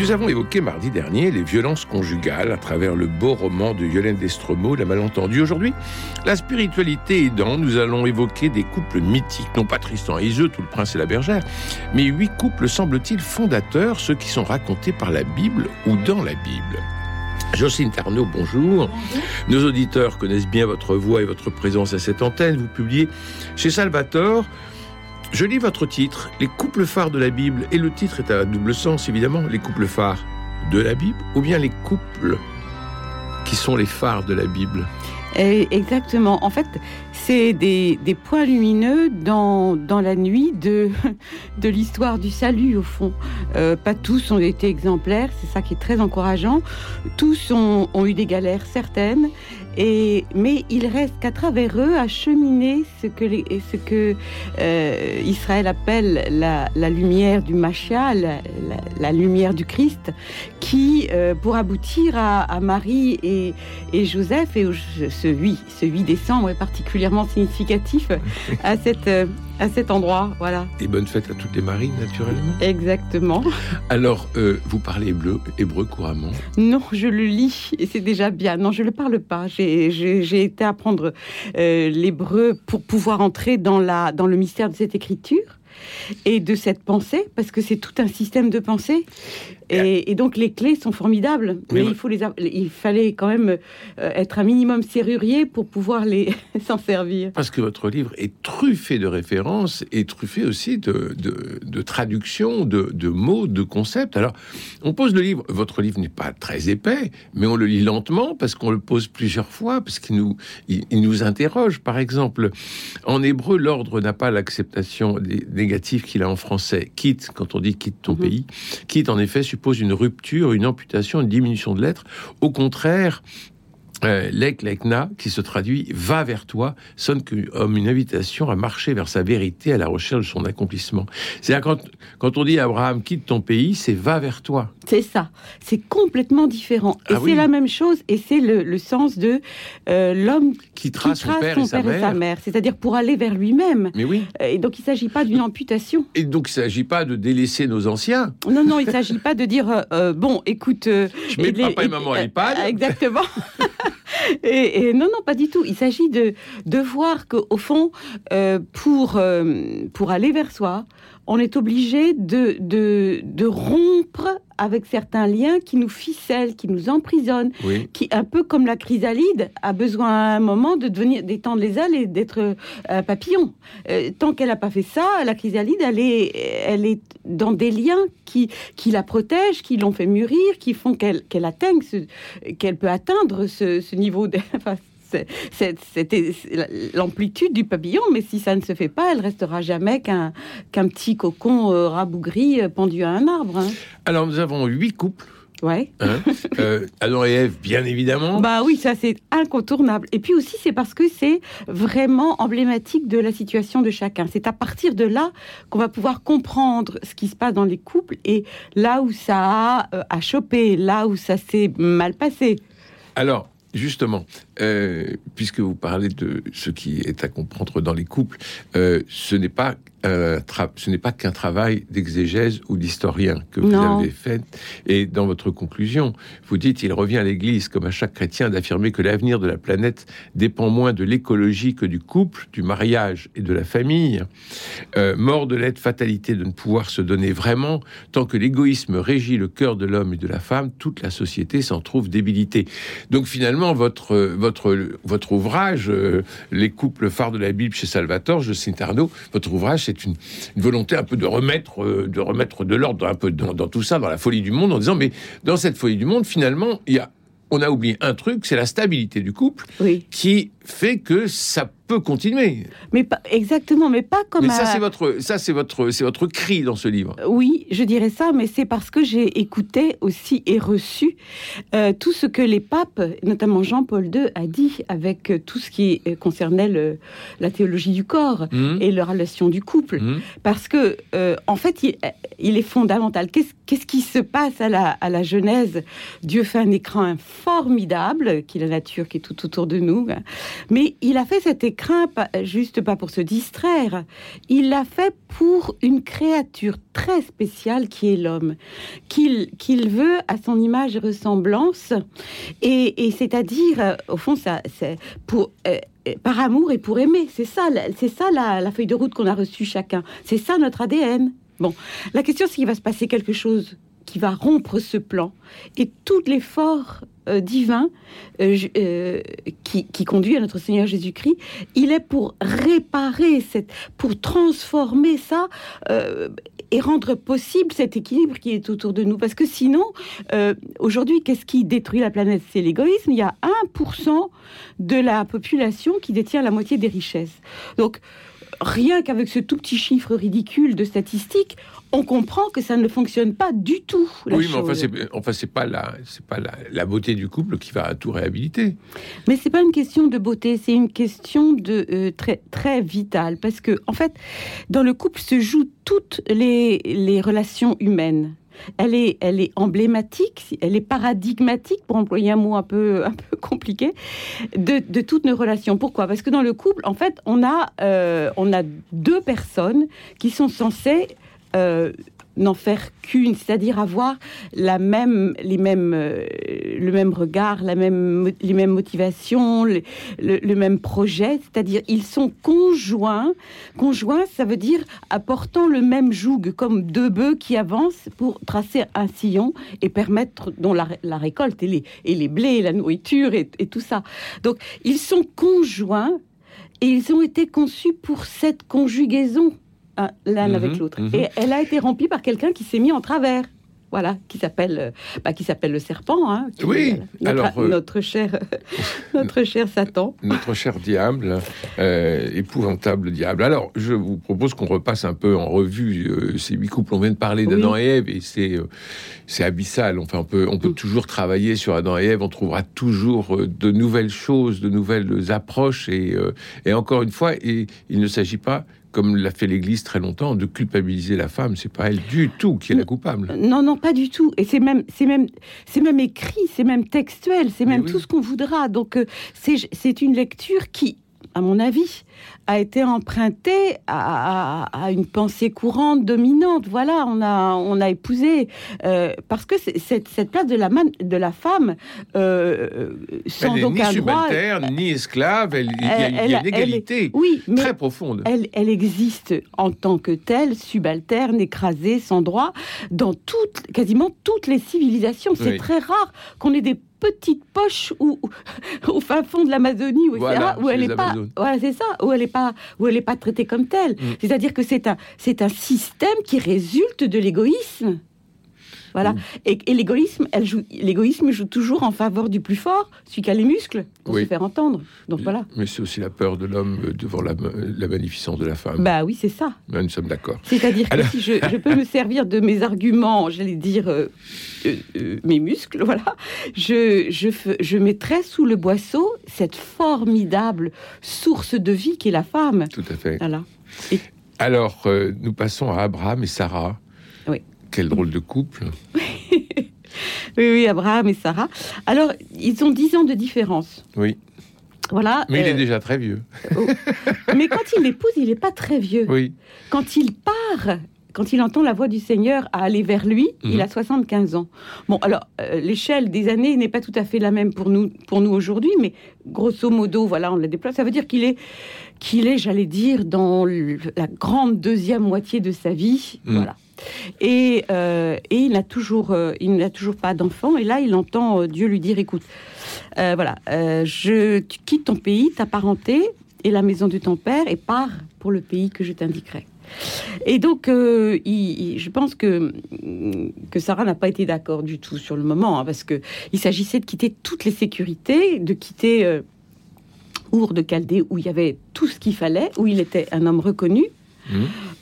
Nous avons évoqué mardi dernier les violences conjugales à travers le beau roman de Yolène Destromo, La Malentendue. Aujourd'hui, la spiritualité aidant, nous allons évoquer des couples mythiques, non pas Tristan et Iseux, tout le prince et la bergère, mais huit couples, semble-t-il, fondateurs, ceux qui sont racontés par la Bible ou dans la Bible. Jocelyne Tarnot, bonjour. Nos auditeurs connaissent bien votre voix et votre présence à cette antenne. Vous publiez chez Salvatore je lis votre titre, Les couples phares de la Bible, et le titre est à double sens, évidemment, les couples phares de la Bible, ou bien les couples qui sont les phares de la Bible. exactement. En fait, c'est des, points lumineux dans, dans la nuit de, de l'histoire du salut, au fond. Euh, pas tous ont été exemplaires, c'est ça qui est très encourageant. Tous ont eu des galères certaines, et, mais il reste qu'à travers eux à cheminer ce que, les, ce que euh, Israël appelle la, la, lumière du Machia, la, la, lumière du Christ, qui, euh, pour aboutir à, à Marie et, et, Joseph, et ce 8, ce 8 décembre est particulièrement significatif à cette, euh, à cet endroit. Voilà. Et bonne fête à toutes les marines, naturellement. Exactement. Alors, euh, vous parlez hébreu, hébreu couramment Non, je le lis et c'est déjà bien. Non, je ne le parle pas. J'ai été apprendre euh, l'hébreu pour pouvoir entrer dans, la, dans le mystère de cette écriture et de cette pensée, parce que c'est tout un système de pensée. Et, donc les clés sont formidables, mais, il, faut les, il fallait quand même euh, être un minimum serrurier pour pouvoir les s'en servir. Parce que votre livre est truffé de références et truffé aussi de, de, de traductions, de, de, mots, de concepts. Alors, on pose le livre, votre livre n'est pas très épais, mais on le lit lentement parce qu'on le pose plusieurs fois, parce qu'il nous, il, nous interroge. Par exemple, en hébreu, l'ordre n'a pas l'acceptation négative qu'il a en français. Quitte, quand on dit quitte ton mhm. pays, quitte en effet une rupture, une amputation, une diminution de l'être. Au contraire, euh, Lek Lekna, qui se traduit va vers toi, sonne comme une invitation à marcher vers sa vérité à la recherche de son accomplissement. C'est-à-dire quand, quand on dit Abraham quitte ton pays, c'est va vers toi. C'est ça. C'est complètement différent. Et ah c'est la même chose. Et c'est le, sens de euh, l'homme qui trace, son père, et, sa mère. C'est-à-dire pour aller vers lui-même. Mais oui. Euh, et donc il ne s'agit pas d'une amputation. Et donc il ne s'agit pas de délaisser nos anciens. Non, non, il ne s'agit pas de dire bon, écoute. Je mets papa et, maman à l'EHPAD. Exactement. Et, non, non, pas du tout. Il s'agit de, de voir qu'au fond, euh, euh, pour aller vers soi, on est obligé de, de, de, rompre avec certains liens qui nous ficellent, qui nous emprisonnent, qui, un peu comme la chrysalide, a besoin à un moment de devenir d'étendre les ailes et d'être un papillon. Euh, tant qu'elle n'a pas fait ça, la chrysalide, elle est, elle est dans des liens qui, qui la protègent, qui l'ont fait mûrir, qui font qu'elle qu'elle atteigne, qu'elle peut atteindre ce, ce niveau de, c'était l'amplitude du papillon, mais si ça ne se fait pas, elle restera jamais qu'un petit cocon euh, rabougri euh, pendu à un arbre. Hein. Alors nous avons huit couples. Ouais. Hein euh, Adam et Ève, bien évidemment. Bah oui, ça c'est incontournable. Et puis aussi, c'est parce que c'est vraiment emblématique de la situation de chacun. C'est à partir de là qu'on va pouvoir comprendre ce qui se passe dans les couples et là où ça a, a chopé, là où ça s'est mal passé. Alors, Justement, euh, puisque vous parlez de ce qui est à comprendre dans les couples, euh, ce n'est pas ce n'est pas qu'un travail d'exégèse ou d'historien que vous avez fait. Et dans votre conclusion, vous dites il revient à l'Église, comme à chaque chrétien, d'affirmer que l'avenir de la planète dépend moins de l'écologie que du couple, du mariage et de la famille. Euh, mort de l'aide fatalité de ne pouvoir se donner vraiment, tant que l'égoïsme régit le cœur de l'homme et de la femme, toute la société s'en trouve débilitée. Donc finalement, votre, votre, votre ouvrage, euh, Les couples phares de la Bible chez Salvatore, je cite Arnaud, votre ouvrage, c'est une, volonté un peu de remettre, euh, de remettre de l'ordre un peu dans, tout ça, dans la folie du monde, en disant mais dans cette folie du monde, finalement, il y a, on a oublié un truc, c'est la stabilité du couple, qui fait que ça peut continuer. Mais pas exactement, mais pas comme. Mais ça, c'est votre, ça, c'est votre, c'est votre cri dans ce livre. Oui, je dirais ça, mais c'est parce que j'ai écouté aussi et reçu euh, tout ce que les papes, notamment Jean-Paul II, a dit avec euh, tout ce qui euh, concernait le- la théologie du corps Hum, et la relation du couple. hum. Parce que, euh, en fait, il, il est fondamental. Qu'est-ce qu'est-ce qui se passe à la, à la Genèse? Dieu fait un écran formidable, qui est la nature qui est tout autour de nous. Mais il a fait cet écran pas- juste pas pour se distraire. Il l'a fait pour une créature très spéciale qui est l'homme, qu'il veut à son image et ressemblance. Et, et c'est-à-dire, euh, au fond, ça, c'est pour. euh, euh, par amour et pour aimer, c'est ça, c'est ça la, la feuille de route qu'on a reçue chacun. C'est ça notre ADN. Bon, la question c'est qu'il va se passer quelque chose qui va rompre ce plan et tout l'effort euh, divin euh, euh, qui, conduit à notre Seigneur Jésus-Christ, il est pour réparer cette, pour transformer ça et rendre possible cet équilibre qui est autour de nous. Parce que sinon, aujourd'hui, qu'est-ce qui détruit la planète? C'est l'égoïsme. Il y a 1% de la population qui détient la moitié des richesses. Donc, rien qu'avec ce tout petit chiffre ridicule de statistiques, on comprend que ça ne fonctionne pas du tout. la Oui, mais enfin, c'est, enfin, c'est pas la, c'est pas la, la beauté du couple qui va tout réhabiliter. Mais c'est pas une question de beauté, c'est une question de euh, très très vitale parce que en fait, dans le couple se jouent toutes les, les relations humaines. Elle est, elle est emblématique, elle est paradigmatique, pour employer un mot un peu, un peu compliqué, de, de toutes nos relations. Pourquoi? Parce que dans le couple, en fait, on a, euh, on a deux personnes qui sont censées euh, n'en faire qu'une, c'est-à-dire avoir la même, les mêmes, euh, le même regard, la même, les mêmes motivations, le, même projet, c'est-à-dire ils sont conjoints. Conjoints, ça veut dire apportant le même joug, comme deux bœufs qui avancent pour tracer un sillon et permettre dont la, récolte et les, et les blés, la nourriture et, tout ça. Donc ils sont conjoints et ils ont été conçus pour cette conjugaison l'un Mhm, avec l'autre. mhm. Et elle a été remplie par quelqu'un qui s'est mis en travers. Voilà, qui s'appelle, euh, bah, qui s'appelle le serpent. Hein, qui- Oui, notre, alors, euh, notre cher, notre cher Satan. Notre cher diable, euh, épouvantable diable. Alors, je vous propose qu'on repasse un peu en revue euh, ces huit couples. On vient de parler d'Adam et Ève et c'est euh, c'est abyssal. Enfin, on peut, on peut Mm. toujours travailler sur Adam et Ève. On trouvera toujours euh, de nouvelles choses, de nouvelles approches. Et, euh, et encore une fois, et, il ne s'agit pas, comme l'a fait l'Église très longtemps, de culpabiliser la femme. C'est pas elle du tout qui est la coupable. Non, non, pas du tout. Et c'est même, c'est même, c'est même écrit, c'est même textuel, c'est même oui. tout ce qu'on voudra. Donc, euh, c'est, c'est une lecture qui, à mon avis, a été empruntée à, à- à une pensée courante dominante. Voilà, on a, on a épousé euh, parce que cette, cette place de la, man- de la femme, euh, sans Elle n'est ni aucun droit. subalterne, ni esclave. Elle- Il y, a- il y a elle- une égalité Oui, mais très profonde. elle, elle existe en tant que telle, subalterne, écrasée, sans droit, dans toutes, quasiment toutes les civilisations. C'est Oui. très rare qu'on ait des petites poches ou, au fin fond de l'Amazonie, ou etc., Voilà, où elle n'est pas, voilà, c'est ça, où elle n'est pas, où elle est pas traitée comme telle. Mm. C'est-à-dire que c'est un, c'est un système qui résulte de l'égoïsme. Voilà. Mm. Et, et l'égoïsme, elle joue, l'égoïsme joue toujours en faveur du plus fort, celui qui a les muscles pour Oui. se faire entendre. Donc voilà. Mais c'est aussi la peur de l'homme euh, devant la, la magnificence de la femme. Bah oui, c'est ça. Là, nous sommes d'accord. C'est-à-dire que si je, je peux me servir de mes arguments, j'allais dire euh, euh, euh, mes muscles, voilà, je, je, mettrais sous le boisseau cette formidable source de vie qu'est la femme. Tout à fait. Voilà. Alors, nous passons à Abraham et Sarah. Quel drôle de couple. Oui, oui, Abraham et Sarah. Alors, ils ont 10 ans de différence. Oui. Voilà. Mais il est euh, déjà très vieux. mais quand il l'épouse, il n'est pas très vieux. Oui. Quand il part, quand il entend la voix du Seigneur à aller vers lui, Mhm. il a 75 ans. Bon, alors, euh, l'échelle des années n'est pas tout à fait la même pour nous, pour nous aujourd'hui, mais grosso modo, voilà, on la déploie. Ça veut dire qu'il est, qu'il est, j'allais dire, dans la grande deuxième moitié de sa vie. Mhm. Voilà. Et, euh, et il n'a toujours, euh, il n'a toujours pas d'enfant. Et là, il entend euh, Dieu lui dire "Écoute, voilà, je tu quittes ton pays, ta parenté et la maison de ton père, et pars pour le pays que je t'indiquerai." Et donc, euh, il- il- je pense que, que Sarah n'a pas été d'accord du tout sur le moment, hein, parce que il s'agissait de quitter toutes les sécurités, de quitter euh, Our de Chaldée, où il y avait tout ce qu'il fallait, où il était un homme reconnu,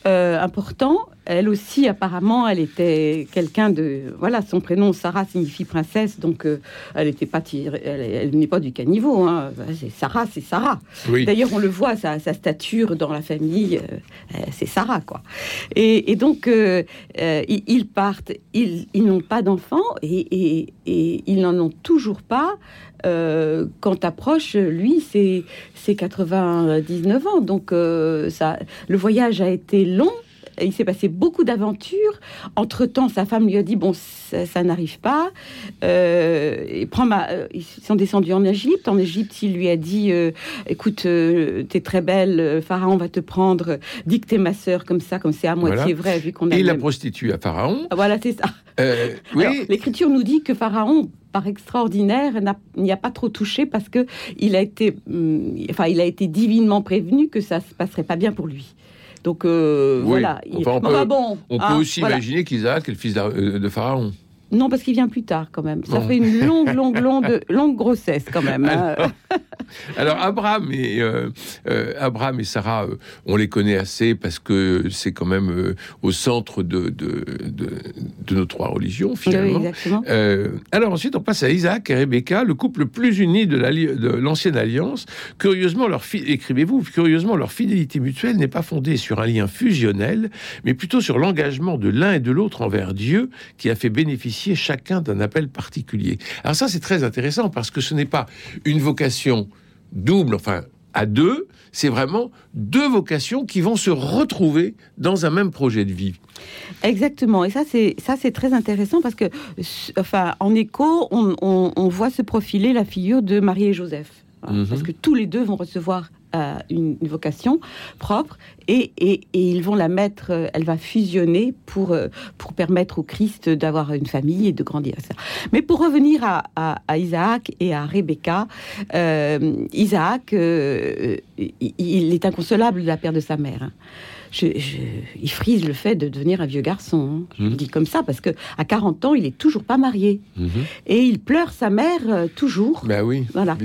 euh, important. Elle aussi, apparemment, elle était quelqu'un de. Voilà, son prénom Sarah signifie princesse, donc euh, elle n'était pas tirée- elle, elle n'est pas du caniveau. Hein. C'est Sarah, c'est Sarah. Oui. D'ailleurs, on le voit, sa, sa stature dans la famille, euh, euh, c'est Sarah, quoi. Et, et donc, euh, ils, ils partent, ils, ils n'ont pas d'enfants et, et- et ils n'en ont toujours pas. quand approche, lui, c'est c'est 99 ans. Donc, ça, le voyage a été long. Il s'est passé beaucoup d'aventures. Entre-temps, sa femme lui a dit, bon, ça, ça n'arrive pas. Euh, prends ma... euh, Ils sont descendus en Égypte. En Égypte, il lui a dit, euh, écoute, euh, t'es très belle, Pharaon va te prendre. Dis que t'es ma sœur, comme ça, comme c'est à moitié Voilà. vrai, vu qu'on a... Et la prostitue à Pharaon. Ah, Voilà, c'est ça. Oui, L'Écriture nous dit que Pharaon, par extraordinaire, n'a- n'y a pas trop touché parce que il a été, hum, enfin, il a été divinement prévenu que ça se passerait pas bien pour lui. Donc euh, Oui. voilà. Il- on Enfin, peut- bon, on hein, peut aussi voilà. imaginer qu'Isaac est le fils euh, de Pharaon. Non, parce qu'il vient plus tard quand même. Ça Bon. fait une longue, longue, longue, longue grossesse quand même. hein. Alors Abraham et euh, euh, Abraham et Sarah, euh, on les connaît assez parce que c'est quand même au centre de, de, de, de nos trois religions finalement. alors ensuite, on passe à Isaac et Rebecca, le couple le plus uni de l'ancienne alliance. Curieusement, leur écrivez-vous, curieusement, leur fidélité mutuelle n'est pas fondée sur un lien fusionnel, mais plutôt sur l'engagement de l'un et de l'autre envers Dieu, qui a fait bénéficier chacun d'un appel particulier. Alors ça, c'est très intéressant parce que ce n'est pas une vocation double, enfin à deux, c'est vraiment deux vocations qui vont se retrouver dans un même projet de vie. Exactement. Et ça, c'est ça, c'est très intéressant parce que, enfin, en écho, on, on- on voit se profiler la figure de Marie et Joseph, Mhm. parce que tous les deux vont recevoir une, vocation propre et, et- ils vont la mettre, euh, elle va fusionner pour euh, pour permettre au Christ d'avoir une famille et de grandir. Mais pour revenir à, Isaac et à Rebecca, euh, Isaac, il, il est inconsolable de la perte de sa mère. hein. Je, je- il frise le fait de devenir un vieux garçon. hein. Je Mhm. le dis comme ça parce que à 40 ans, il est toujours pas marié et il pleure sa mère euh, toujours. Ben oui, Voilà.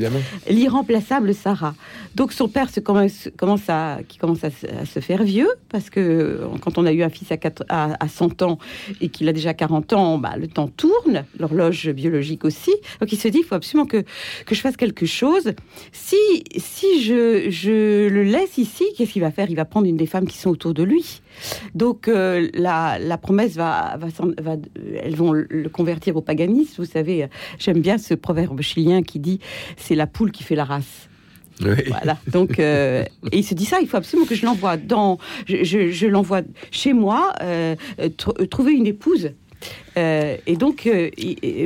L'irremplaçable Sarah. Donc son père se commence, commence à, qui commence à, se- à se faire vieux parce que euh, quand on a eu un fils à, quatre- à, à 100 ans et qu'il a déjà 40 ans, bah, le temps tourne, l'horloge biologique aussi. Donc il se dit, il faut absolument que, que je fasse quelque chose. Si, si je, je le laisse ici, qu'est-ce qu'il va faire? Il va prendre une des femmes qui sont autour de lui. Donc euh, la, la promesse va, va, va- elles vont le convertir au paganisme. Vous savez, j'aime bien ce proverbe chilien qui dit c'est la poule qui fait la race. Oui. Voilà. Donc, euh, et il se dit ça, il faut absolument que je l'envoie dans, je, je- je l'envoie chez moi, tr- euh, trouver une épouse. Euh, et donc, euh,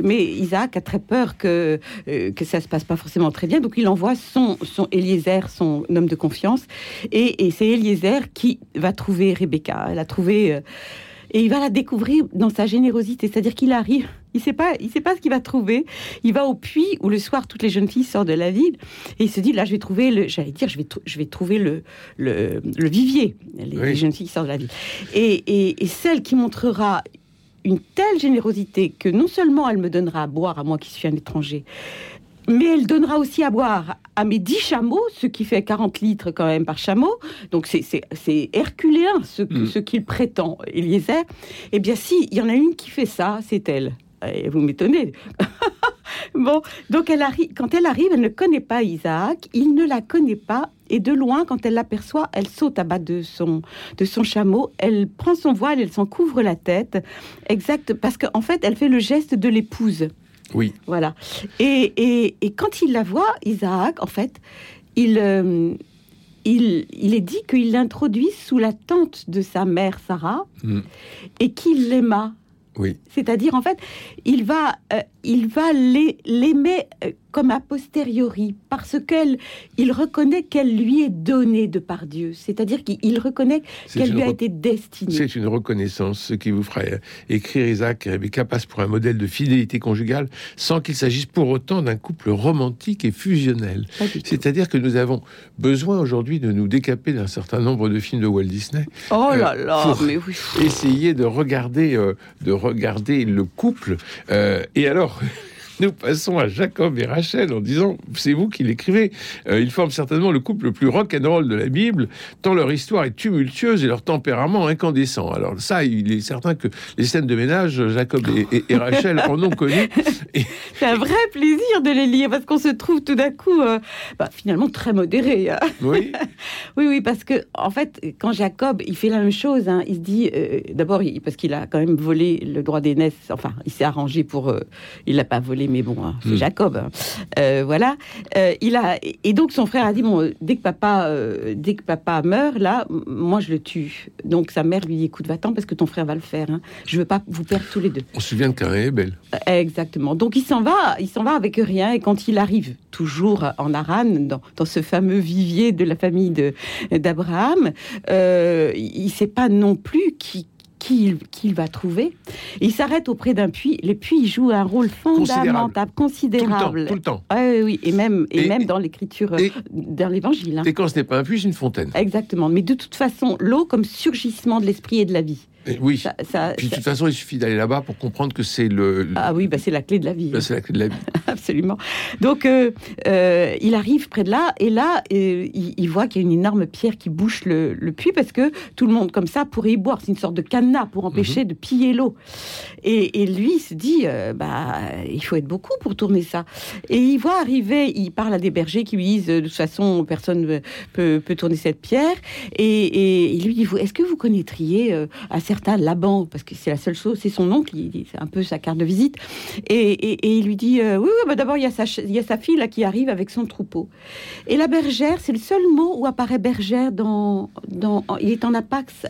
mais Isaac a très peur que euh, que ça se passe pas forcément très bien, donc il envoie son son Eliezer, son homme de confiance, et, et c'est Eliezer qui va trouver Rebecca. Elle a trouvé euh, et il va la découvrir dans sa générosité, c'est-à-dire qu'il arrive, il sait pas, il sait pas ce qu'il va trouver. Il va au puits où le soir toutes les jeunes filles sortent de la ville et il se dit là je vais trouver le, j'allais dire je vais je vais trouver le le, le vivier, les, Oui. les jeunes filles qui sortent de la ville et, et, et celle qui montrera une telle générosité que non seulement elle me donnera à boire à moi qui suis un étranger, mais elle donnera aussi à boire à mes 10 chameaux, ce qui fait 40 litres quand même par chameau. Donc c'est- herculéen ce, que- Mm. ce qu'il prétend, Eliezer. Eh bien si, il y en a une qui fait ça, c'est elle. Et vous m'étonnez. bon, donc elle arrive, quand elle arrive, elle ne connaît pas Isaac, il ne la connaît pas, et de loin, quand elle l'aperçoit, elle saute à bas de son, de son chameau, elle prend son voile, elle s'en couvre la tête, exact, parce qu'en fait, elle fait le geste de l'épouse. Oui. Voilà. Et, et, et quand il la voit, Isaac, en fait, il, euh, il, il est dit qu'il l'introduit sous la tente de sa mère Sarah Mm. et qu'il l'aima. Oui. C'est-à-dire, en fait, il va, euh, il va l'ai- l'aimer euh, comme a posteriori, parce qu'elle, il reconnaît qu'elle lui est donnée de par Dieu. C'est-à-dire qu'il reconnaît qu'elle lui a été destinée. C'est une reconnaissance, ce qui vous fera euh, écrire Isaac et Rebecca passe pour un modèle de fidélité conjugale sans qu'il s'agisse pour autant d'un couple romantique et fusionnel. C'est-à-dire que nous avons besoin aujourd'hui de nous décaper d'un certain nombre de films de Walt Disney, Oh là euh, là, pour- mais oui. essayer de regarder, euh, de regarder le couple. euh, et alors, nous passons à Jacob et Rachel en disant c'est vous qui l'écrivez. Euh, ils forment certainement le couple le plus rock'n'roll de la Bible, tant leur histoire est tumultueuse et leur tempérament incandescent. Alors ça, il est certain que les scènes de ménage, Jacob et, Rachel en ont connu. C'est un vrai plaisir de les lire parce qu'on se trouve tout d'un coup, euh, bah, finalement très modéré. Hein. Oui. oui, oui, parce que en fait, quand Jacob, il fait la même chose. Hein, il se dit, euh, d'abord, parce qu'il a quand même volé le droit d'aînesse. Enfin, il s'est arrangé pour, il l'a pas volé mais bon, hein, c'est hmm. Jacob. Hein. Euh, voilà. Euh, il a et donc son frère a dit bon, dès que papa, euh, dès que papa meurt, là, moi je le tue. Donc sa mère lui dit écoute, va-t'en parce que ton frère va le faire. Je veux pas vous perdre tous les deux. On se souvient de est belle. Exactement. Donc il s'en va, il s'en va avec rien et quand il arrive toujours en Aran, dans, dans ce fameux vivier de la famille d'Abraham, il ne sait pas non plus qui qu'il va trouver. il s'arrête auprès d'un puits. Les puits jouent un rôle fondamental, considérable. Tout le temps. oui, et même, et, même dans l'écriture, dans l'évangile. Hein. Et quand ce n'est pas un puits, c'est une fontaine. Exactement. Mais de toute façon, l'eau comme surgissement de l'esprit et de la vie. Oui. Puis de toute façon, il suffit d'aller là-bas pour comprendre que c'est le, Ah oui, bah, c'est la clé de la vie. Bah, c'est la clé de la vie. Absolument. Donc, euh, euh, il arrive près de là, et là, euh, il, voit qu'il y a une énorme pierre qui bouche le, puits parce que tout le monde, comme ça, pourrait y boire. C'est une sorte de cadenas pour empêcher mhm. de piller l'eau. Et, lui, il se dit, bah, il faut être beaucoup pour tourner ça. Et il voit arriver, il parle à des bergers qui lui disent, de toute façon, personne ne peut, peut tourner cette pierre. Et, il lui dit, est-ce que vous connaîtriez à certains Laban, parce que c'est la seule chose, c'est son oncle, c'est un peu sa carte de visite. Et, il lui dit euh, Oui, oui bah d'abord, il y, a sa, il y a sa fille là, qui arrive avec son troupeau. Et la bergère, c'est le seul mot où apparaît bergère dans. dans il est en apax.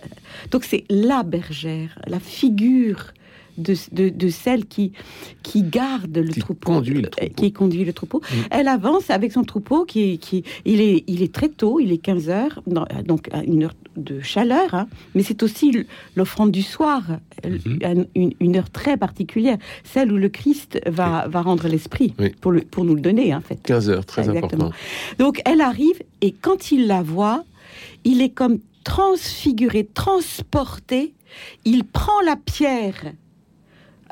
Donc c'est la bergère, la figure de, celle qui, qui garde le troupeau, conduit le euh, troupeau. qui conduit le troupeau. Mm. Elle avance avec son troupeau qui, qui il est, il est très tôt, il est 15 heures, donc une heure de chaleur, hein. mais c'est aussi l'offrande du soir, mm-hmm. une, heure très particulière, celle où le Christ va, va rendre l'esprit pour, le, pour nous le donner en fait. 15 heures, très important. Donc elle arrive et quand il la voit, il est comme transfiguré, transporté. Il prend la pierre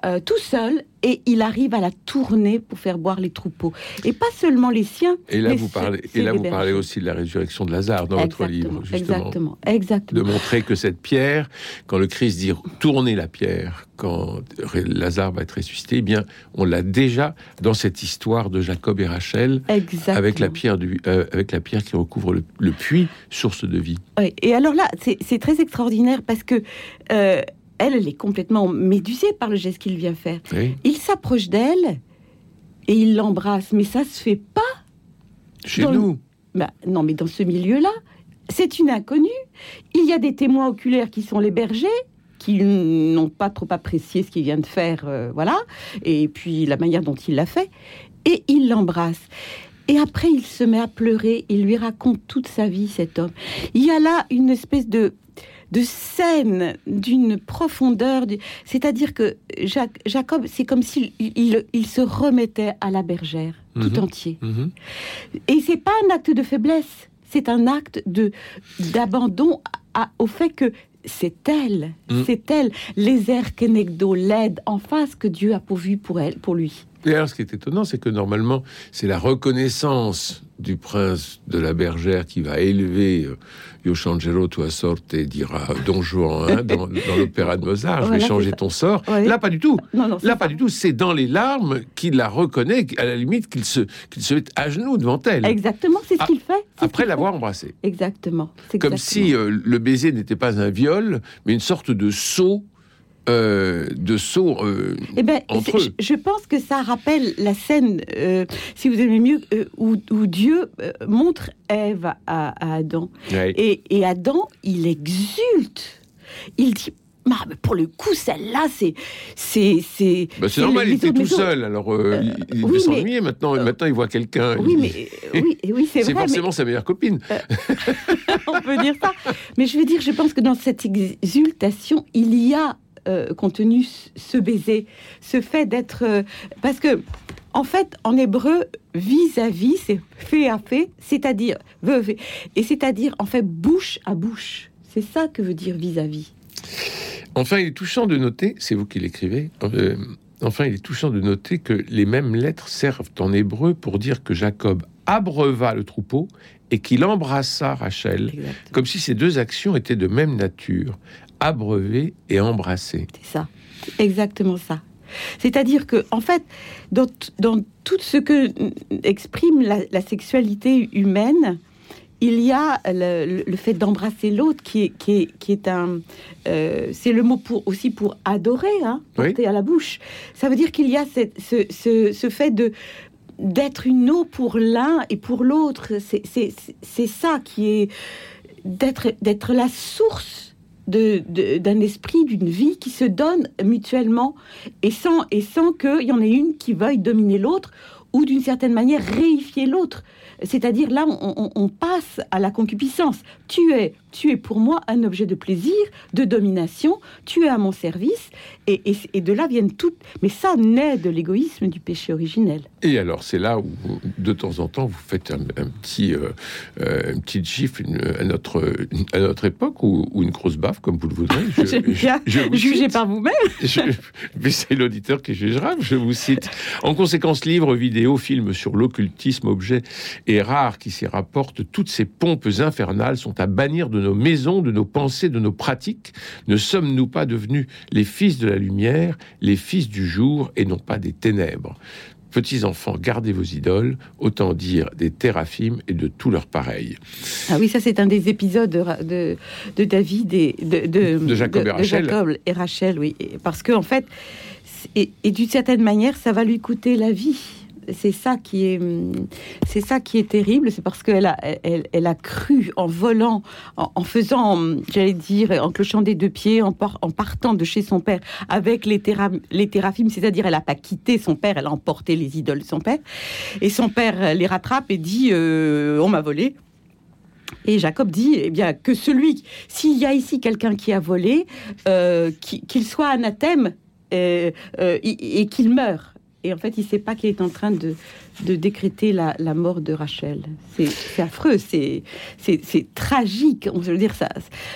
euh, tout seul et il arrive à la tourner pour faire boire les troupeaux. Et pas seulement les siens. Et là, vous parlez, et là, vous parlez aussi de la résurrection de Lazare dans votre livre, justement. Exactement, exactement. De montrer que cette pierre, quand le Christ dit tournez la pierre, quand Lazare va être ressuscité, eh bien, on l'a déjà dans cette histoire de Jacob et Rachel, avec la pierre du, euh, avec la pierre qui recouvre le, puits, source de vie. et alors là, c'est très extraordinaire parce que euh, elle, elle est complètement médusée par le geste qu'il vient faire. Il s'approche d'elle et il l'embrasse, mais ça se fait pas. Chez nous bah, Non, mais dans ce milieu-là, c'est une inconnue. Il y a des témoins oculaires qui sont les bergers, qui n'ont pas trop apprécié ce qu'il vient de faire, euh, voilà, et puis la manière dont il l'a fait, et il l'embrasse. Et après, il se met à pleurer, il lui raconte toute sa vie, cet homme. Il y a là une espèce de de scènes d'une profondeur. C'est-à-dire que Jacob, c'est comme s'il il, se remettait à la bergère tout mhm. entier. Mhm. Et c'est pas un acte de faiblesse, c'est un acte de d'abandon au fait que c'est elle, mhm. c'est elle, les airs Kenegdo, l'aide en face que Dieu a pourvu pour elle, pour lui. Et alors, ce qui est étonnant, c'est que normalement, c'est la reconnaissance du prince de la bergère qui va élever euh, Io changero tua sorte, dira Don Juan hein, dans, l'opéra de Mozart, je vais changer ton sort. Là, pas du tout. Là, pas du tout. C'est dans les larmes qu'il la reconnaît, à la limite qu'il se, qu'il se met à genoux devant elle. Exactement, c'est ce qu'il fait. Après l'avoir embrassé. Exactement. Comme si euh, le baiser n'était pas un viol, mais une sorte de saut euh, de saut euh, eh ben, entre eux. Je pense que ça rappelle la scène, euh, si vous aimez mieux, où, Dieu montre Ève à, Adam. Et, Adam, il exulte. Il dit ah, pour le coup, celle-là, c'est. C'est c'est bah, normal, il était tout seul. Alors, il, il s'ennuyer maintenant. maintenant, il voit quelqu'un. Oui, mais. oui, oui c'est C'est forcément sa meilleure copine. on peut dire ça. Mais je veux dire, je pense que dans cette exultation, il y a euh, contenu ce baiser, ce fait d'être... Euh, parce que, en fait, en hébreu, vis-à-vis, c'est fait à fait, c'est-à-dire, et c'est-à-dire, en fait, bouche à bouche. C'est ça que veut dire vis-à-vis. Enfin, il est touchant de noter, c'est vous qui l'écrivez, euh, enfin, il est touchant de noter que les mêmes lettres servent en hébreu pour dire que Jacob abreuva le troupeau et qu'il embrassa Rachel, Exactement. comme si ces deux actions étaient de même nature, abreuver et embrasser. C'est ça, exactement ça. C'est-à-dire que, en fait, dans, dans tout ce que exprime la, la sexualité humaine, il y a le, fait d'embrasser l'autre qui est, qui est, qui est un. euh, c'est le mot pour, aussi pour adorer, hein, Oui. porter à la bouche. Ça veut dire qu'il y a cette- ce, ce, ce fait de d'être une eau pour l'un et pour l'autre. C'est ça qui est d'être d'être la source d'un esprit, d'une vie qui se donne mutuellement et sans, et sans qu'il y en ait une qui veuille dominer l'autre ou d'une certaine manière réifier l'autre. C'est-à-dire là, on, on- on passe à la concupiscence. Tu es, tu es pour moi un objet de plaisir, de domination, tu es à mon service, et, et- et de là viennent toutes... Mais ça naît de l'égoïsme du péché originel. Et alors, c'est là où, de temps en temps, vous faites un, un petit, euh, euh, une petite gifle une- à, notre, à notre époque, ou, ou une grosse baffe, comme vous le voudrez. Je- J'aime bien je vous Jugez cite. par vous-même. Mais c'est l'auditeur qui jugera, je vous cite. En conséquence, livres, vidéos, films sur l'occultisme, objets et rares qui s'y rapportent, toutes ces pompes infernales sont à bannir de nos maisons, de nos pensées, de nos pratiques. Ne sommes-nous pas devenus les fils de la lumière, les fils du jour et non pas des ténèbres? Petits enfants, gardez vos idoles, autant dire des téraphimes et de tous leurs pareils. Ah oui, ça c'est un des épisodes de, Ra- de, de David et de, De Jacob et Rachel. Jacob et Rachel, oui. Parce que en fait, et d'une certaine manière, ça va lui coûter la vie. C'est ça qui est, c'est ça qui est terrible. C'est parce qu'elle a, elle, a cru en volant, en, faisant, j'allais dire, en clochant des deux pieds, en, par- en partant de chez son père avec les, théra, les c'est-à-dire elle n'a pas quitté son père, elle a emporté les idoles de son père. Et son père les rattrape et dit euh, On m'a volé. Et Jacob dit, eh bien, que celui, s'il y a ici quelqu'un qui a volé, euh, qui- qu'il soit anathème euh, et qu'il meure. Et en fait, il ne sait pas qu'il est en train de, de décréter la, la mort de Rachel. C'est affreux, c'est tragique. On veut dire ça.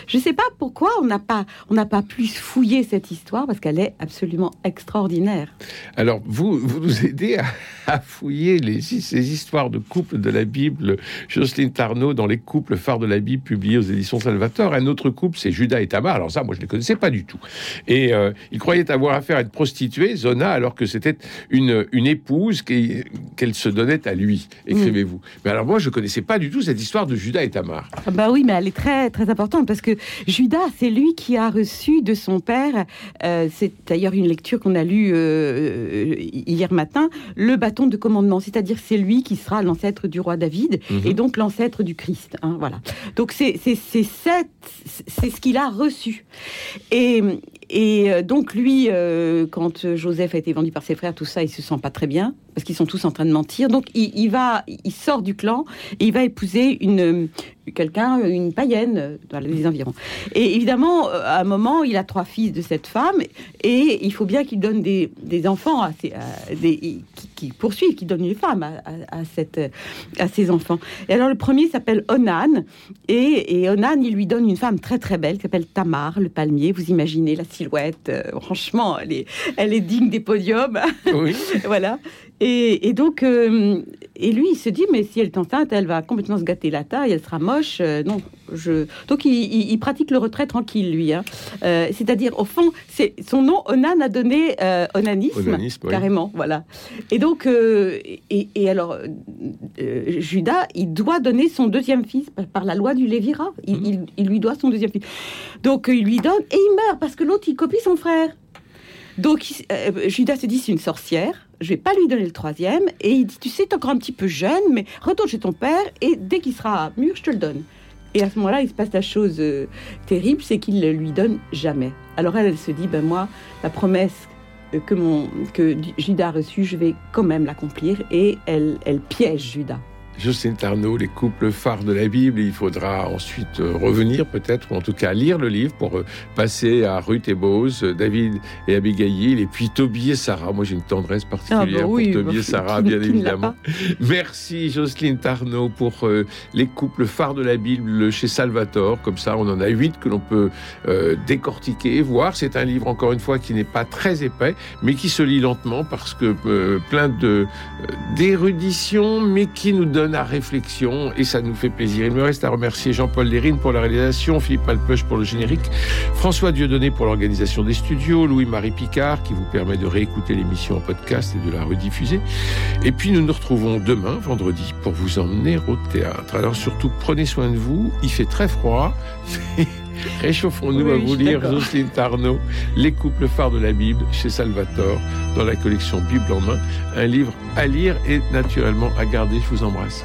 Je ne sais pas pourquoi on n'a pas pas plus fouillé cette histoire parce qu'elle est absolument extraordinaire. Alors, vous, vous nous aidez à, fouiller les, ces histoires de couples de la Bible. Jocelyne Tarnot, dans les couples phares de la Bible, publiés aux éditions Salvator. Un autre couple, c'est Judas et Tamar. Alors ça, moi, je ne les connaissais pas du tout. Et euh, ils croyaient avoir affaire à une prostituée, Zona, alors que c'était une, une épouse qui- qu'elle se donnait à lui, écrivez-vous. Mais alors moi, je ne connaissais pas du tout cette histoire de Judas et Tamar. Ah Bah oui, mais elle est très très importante parce que Judas, c'est lui qui a reçu de son père. euh, c'est d'ailleurs une lecture qu'on a lue euh, hier matin, le bâton de commandement, c'est-à-dire c'est lui qui sera l'ancêtre du roi David Mhm. et donc l'ancêtre du Christ. hein, voilà. Donc c'est c'est ce qu'il a reçu. Et et euh, donc lui, euh, quand Joseph a été vendu par ses frères, tout ça, il se sent pas très bien parce qu'ils sont tous en train de mentir. Donc il, va, il sort du clan et il va épouser une quelqu'un, une païenne dans les environs. Et évidemment, euh, à un moment, il a trois fils de cette femme et il faut bien qu'il donne des, des enfants à, ses, à des, qui, qui poursuivent, qui donnent une femme à, à, à cette, à ses enfants. Et alors le premier s'appelle Onan et, et Onan, il lui donne une femme très très belle qui s'appelle Tamar, le palmier. Vous imaginez la silhouette, euh, franchement, elle est, elle est digne des podiums. Oui. voilà. Et, et donc, euh, et lui, il se dit, mais si elle est enceinte, elle va complètement se gâter la taille, elle sera moche. euh, non, je. Donc, il, il- il pratique le retrait tranquille, lui. hein. Euh, C'est-à-dire, au fond, son nom, Onan, a donné onanisme, Onanisme, oui. carrément, voilà. Et donc, et, et alors, Judas, il doit donner son deuxième fils par, la loi du Lévira. Il, Mhm. il- lui doit son deuxième fils. Donc, il lui donne et il meurt parce que l'autre, il copie son frère. Donc euh, Judas se dit c'est une sorcière, je vais pas lui donner le troisième. Et il dit tu sais t'es encore un petit peu jeune, mais retourne chez ton père et dès qu'il sera mûr je te le donne. Et à ce moment-là il se passe la chose euh, terrible, c'est qu'il le lui donne jamais. Alors elle, elle se dit ben moi la promesse que mon que Judas a reçue, je vais quand même l'accomplir. Et elle elle piège Judas. Jocelyne Tarnot, les couples phares de la Bible. Il faudra ensuite euh, revenir peut-être, ou en tout cas lire le livre pour euh, passer à Ruth et Bose, David et Abigail, et puis Toby et Sarah. Moi, j'ai une tendresse particulière ah bah pour Toby et Sarah, bien évidemment. Merci Jocelyne Tarnot pour euh, les couples phares de la Bible chez Salvatore. Comme ça, on en a huit que l'on peut décortiquer, voir. C'est un livre, encore une fois, qui n'est pas très épais, mais qui se lit lentement parce que plein de d'érudition, mais qui nous donne à réflexion et ça nous fait plaisir. Il me reste à remercier Jean-Paul Lérine pour la réalisation, Philippe Malpeuch pour le générique, François Dieudonné pour l'organisation des studios, Louis-Marie Picard qui vous permet de réécouter l'émission en podcast et de la rediffuser. Et puis nous nous retrouvons demain, vendredi, pour vous emmener au théâtre. Alors surtout, prenez soin de vous, il fait très froid. Réchauffons-nous à vous lire Jocelyne Tarnot, Les couples phares de la Bible chez Salvatore, dans la collection Bible en main. Un livre à lire et naturellement à garder. Je vous embrasse.